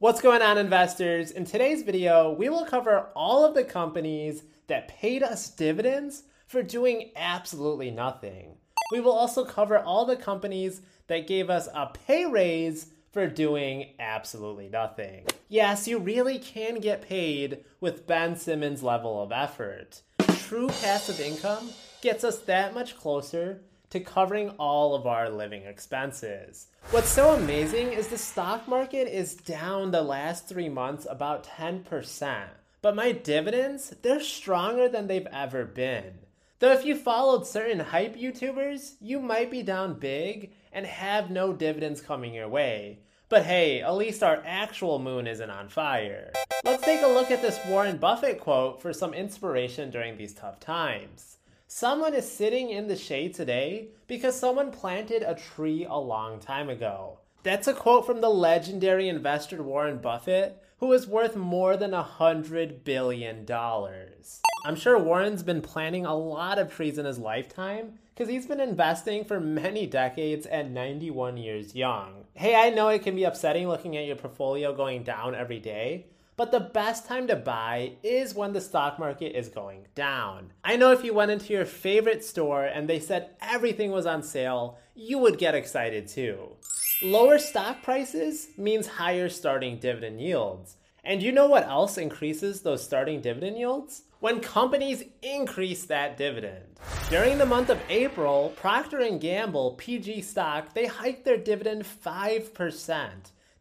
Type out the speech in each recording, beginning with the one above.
What's going on, investors? In today's video, we will cover all of the companies that paid us dividends for doing absolutely nothing. We will also cover all the companies that gave us a pay raise for doing absolutely nothing. Yes, you really can get paid with Ben Simmons' level of effort. True passive income gets us that much closer to covering all of our living expenses. What's so amazing is the stock market is down the last three months about 10%, but my dividends, they're stronger than they've ever been. Though if you followed certain hype YouTubers, you might be down big and have no dividends coming your way. But hey, at least our actual moon isn't on fire. Let's take a look at this Warren Buffett quote for some inspiration during these tough times. Someone is sitting in the shade today because someone planted a tree a long time ago. That's a quote from the legendary investor Warren Buffett, who is worth more than a hundred billion dollars. I'm sure Warren's been planting a lot of trees in his lifetime because he's been investing for many decades at 91 years young. Hey, I know it can be upsetting looking at your portfolio going down every day, but the best time to buy is when the stock market is going down. I know if you went into your favorite store and they said everything was on sale, you would get excited too. Lower stock prices means higher starting dividend yields. And you know what else increases those starting dividend yields? When companies increase that dividend. During the month of April, Procter & Gamble, PG stock, they hiked their dividend 5%.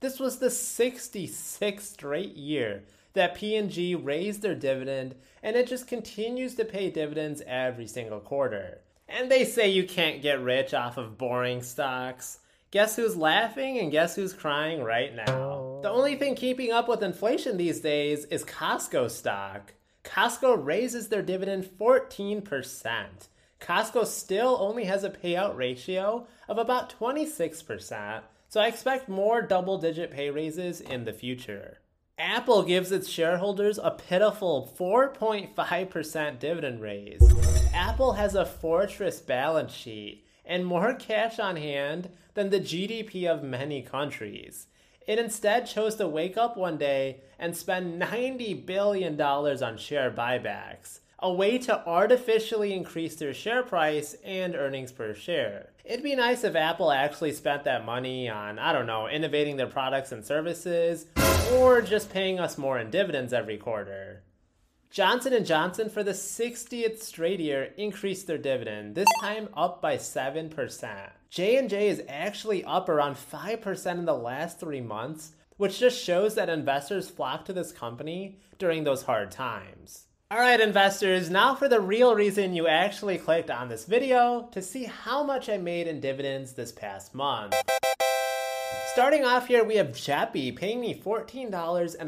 This was the 66th straight year that P&G raised their dividend and it just continues to pay dividends every single quarter. And they say you can't get rich off of boring stocks. Guess who's laughing and guess who's crying right now? The only thing keeping up with inflation these days is Costco stock. Costco raises their dividend 14%. Costco still only has a payout ratio of about 26%, so I expect more double digit pay raises in the future. Apple gives its shareholders a pitiful 4.5% dividend raise. Apple has a fortress balance sheet and more cash on hand than the GDP of many countries. It instead chose to wake up one day and spend $90 billion on share buybacks a way to artificially increase their share price and earnings per share. It'd be nice if Apple actually spent that money on, I don't know, innovating their products and services or just paying us more in dividends every quarter. Johnson & Johnson for the 60th straight year increased their dividend, this time up by 7%. J&J is actually up around 5% in the last 3 months, which just shows that investors flock to this company during those hard times. All right, investors, now for the real reason you actually clicked on this video to see how much I made in dividends this past month. Starting off here, we have JEPI paying me $14.11.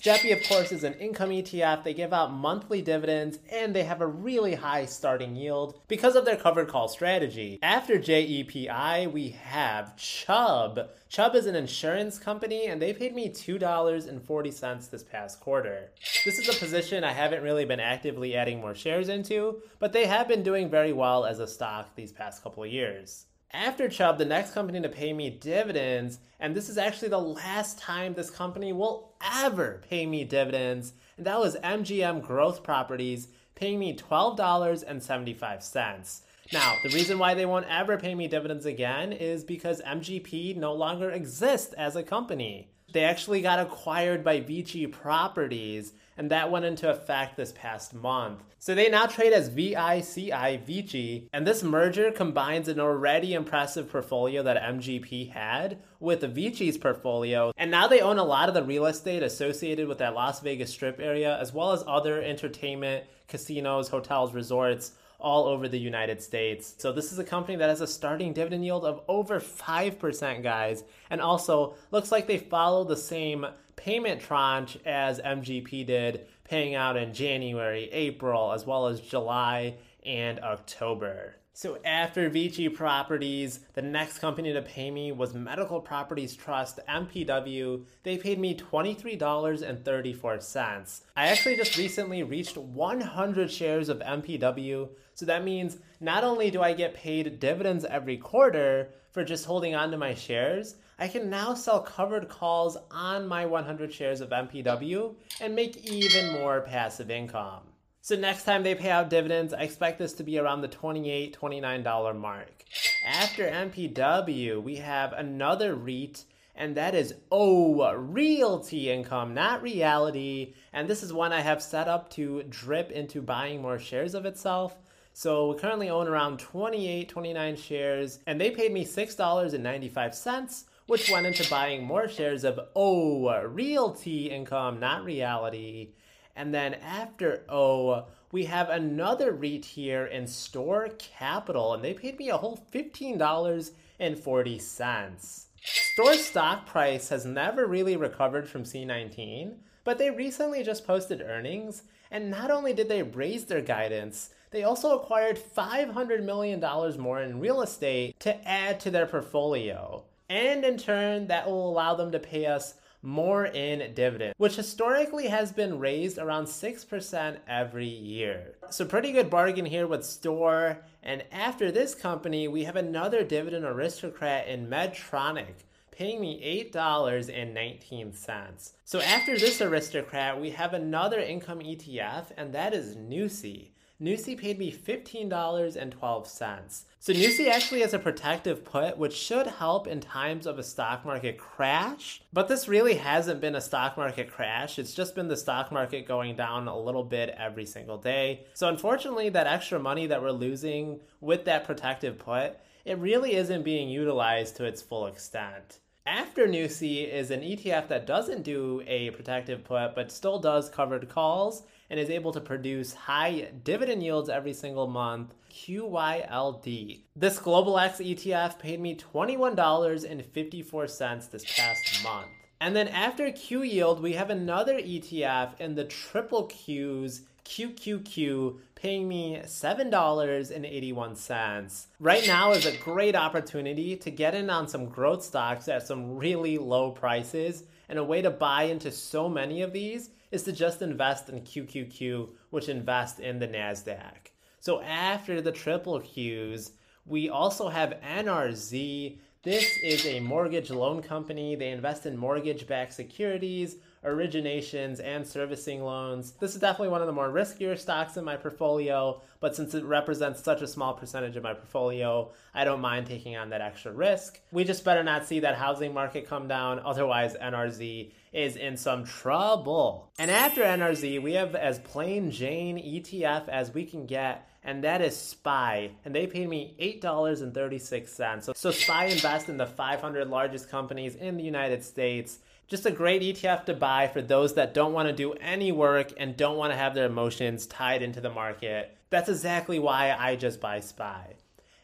JEPI, of course, is an income ETF. They give out monthly dividends and they have a really high starting yield because of their covered call strategy. After JEPI, we have Chubb. Chubb is an insurance company and they paid me $2.40 this past quarter. This is a position I haven't really been actively adding more shares into, but they have been doing very well as a stock these past couple of years. After Chubb, the next company to pay me dividends, and this is actually the last time this company will ever pay me dividends, and that was MGM Growth Properties paying me $12.75. Now, the reason why they won't ever pay me dividends again is because MGP no longer exists as a company. They actually got acquired by Vici Properties, and that went into effect this past month. So they now trade as VICI Vici, and this merger combines an already impressive portfolio that MGP had with Vici's portfolio, and now they own a lot of the real estate associated with that Las Vegas Strip area, as well as other entertainment, casinos, hotels, resorts all over the United States. So this is a company that has a starting dividend yield of over 5%, guys. And also looks like they follow the same payment tranche as MGP did, paying out in January, April, as well as July and October. So after Vici Properties, the next company to pay me was Medical Properties Trust, MPW. They paid me $23.34. I actually just recently reached 100 shares of MPW, so that means not only do I get paid dividends every quarter for just holding on to my shares, I can now sell covered calls on my 100 shares of MPW and make even more passive income. So next time they pay out dividends, I expect this to be around the $28, $29 mark. After MPW, we have another REIT, and that is Oh Realty Income, not reality. And this is one I have set up to drip into buying more shares of itself. So we currently own around 28, 29 shares, and they paid me $6.95 which went into buying more shares of O Realty Income, not reality. And then after O, we have another REIT here in Store Capital, and they paid me a whole $15.40. Store stock price has never really recovered from C19, but they recently just posted earnings, and not only did they raise their guidance, they also acquired $500 million more in real estate to add to their portfolio and in turn, that will allow them to pay us more in dividend, which historically has been raised around 6% every year. So, pretty good bargain here with Store. And after this company, we have another dividend aristocrat in Medtronic paying me $8.19. So after this aristocrat, we have another income ETF, and that is NUSI. NUSI paid me $15.12. So NUSI actually has a protective put, which should help in times of a stock market crash. But this really hasn't been a stock market crash. It's just been the stock market going down a little bit every single day. So unfortunately, that extra money that we're losing with that protective put, it really isn't being utilized to its full extent. After NUSI is an ETF that doesn't do a protective put, but still does covered calls and is able to produce high dividend yields every single month. QYLD. This Global X ETF paid me $21.54 this past month. And then after Q Yield, we have another ETF in the triple Qs QQQ paying me $7.81. Right now is a great opportunity to get in on some growth stocks at some really low prices. And a way to buy into so many of these is to just invest in QQQ, which invest in the NASDAQ. So after the triple Qs, we also have NRZ. This is a mortgage loan company. They invest in mortgage backed securities originations and servicing loans. This is definitely one of the more riskier stocks in my portfolio, but since it represents such a small percentage of my portfolio, I don't mind taking on that extra risk. We just better not see that housing market come down, otherwise, NRZ is in some trouble. And after NRZ, we have as plain Jane ETF as we can get and that is SPY. And they paid me $8.36. So, so SPY invests in the 500 largest companies in the United States. Just a great ETF to buy for those that don't want to do any work and don't want to have their emotions tied into the market. That's exactly why I just buy SPY.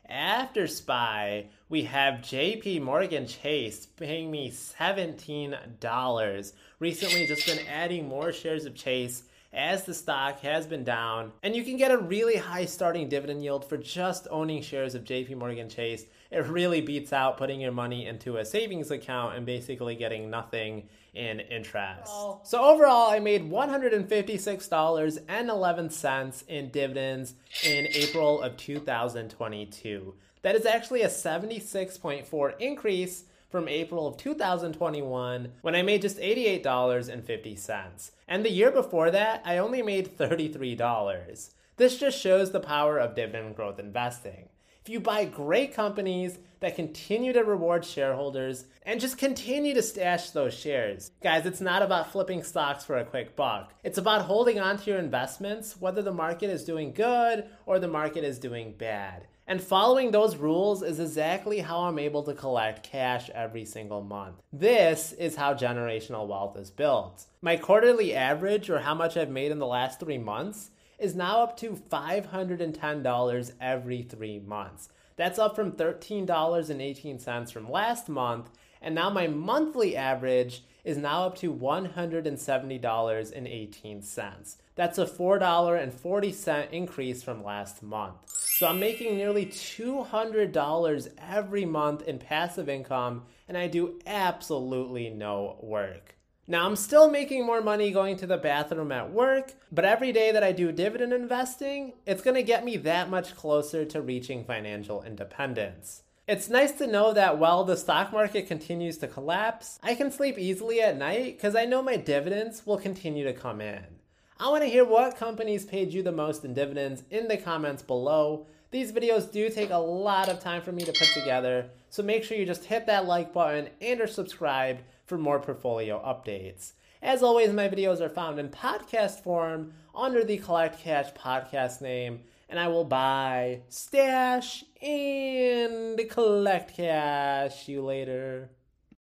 After SPY, we have JP Morgan Chase paying me $17. Recently, just been adding more shares of Chase as the stock has been down. And you can get a really high starting dividend yield for just owning shares of JP Morgan Chase. It really beats out putting your money into a savings account and basically getting nothing in interest. Oh. So overall, I made $156.11 in dividends in April of 2022. That is actually a 76.4 increase from April of 2021 when I made just $88.50. And the year before that, I only made $33. This just shows the power of dividend growth investing. If you buy great companies that continue to reward shareholders and just continue to stash those shares. Guys, it's not about flipping stocks for a quick buck. It's about holding on to your investments, whether the market is doing good or the market is doing bad. And following those rules is exactly how I'm able to collect cash every single month. This is how generational wealth is built. My quarterly average, or how much I've made in the last three months, is now up to $510 every three months. That's up from $13.18 from last month. And now my monthly average is now up to $170.18. That's a $4.40 increase from last month. So I'm making nearly $200 every month in passive income, and I do absolutely no work. Now, I'm still making more money going to the bathroom at work, but every day that I do dividend investing, it's gonna get me that much closer to reaching financial independence. It's nice to know that while the stock market continues to collapse, I can sleep easily at night because I know my dividends will continue to come in. I want to hear what companies paid you the most in dividends in the comments below. These videos do take a lot of time for me to put together, so make sure you just hit that like button and or subscribe for more portfolio updates. As always, my videos are found in podcast form under the Collect Cash podcast name, and I will buy, stash, and collect cash you later.